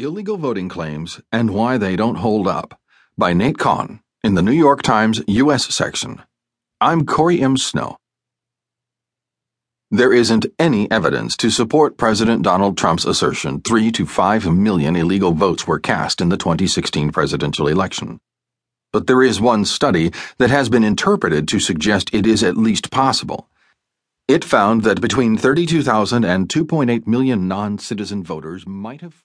Illegal Voting Claims and Why They Don't Hold Up by Nate Cohn in the New York Times U.S. section. I'm Corey M. Snow. There isn't any evidence to support President Donald Trump's assertion 3 to 5 million illegal votes were cast in the 2016 presidential election. But there is one study that has been interpreted to suggest it is at least possible. It found that between 32,000 and 2.8 million non citizen voters might have.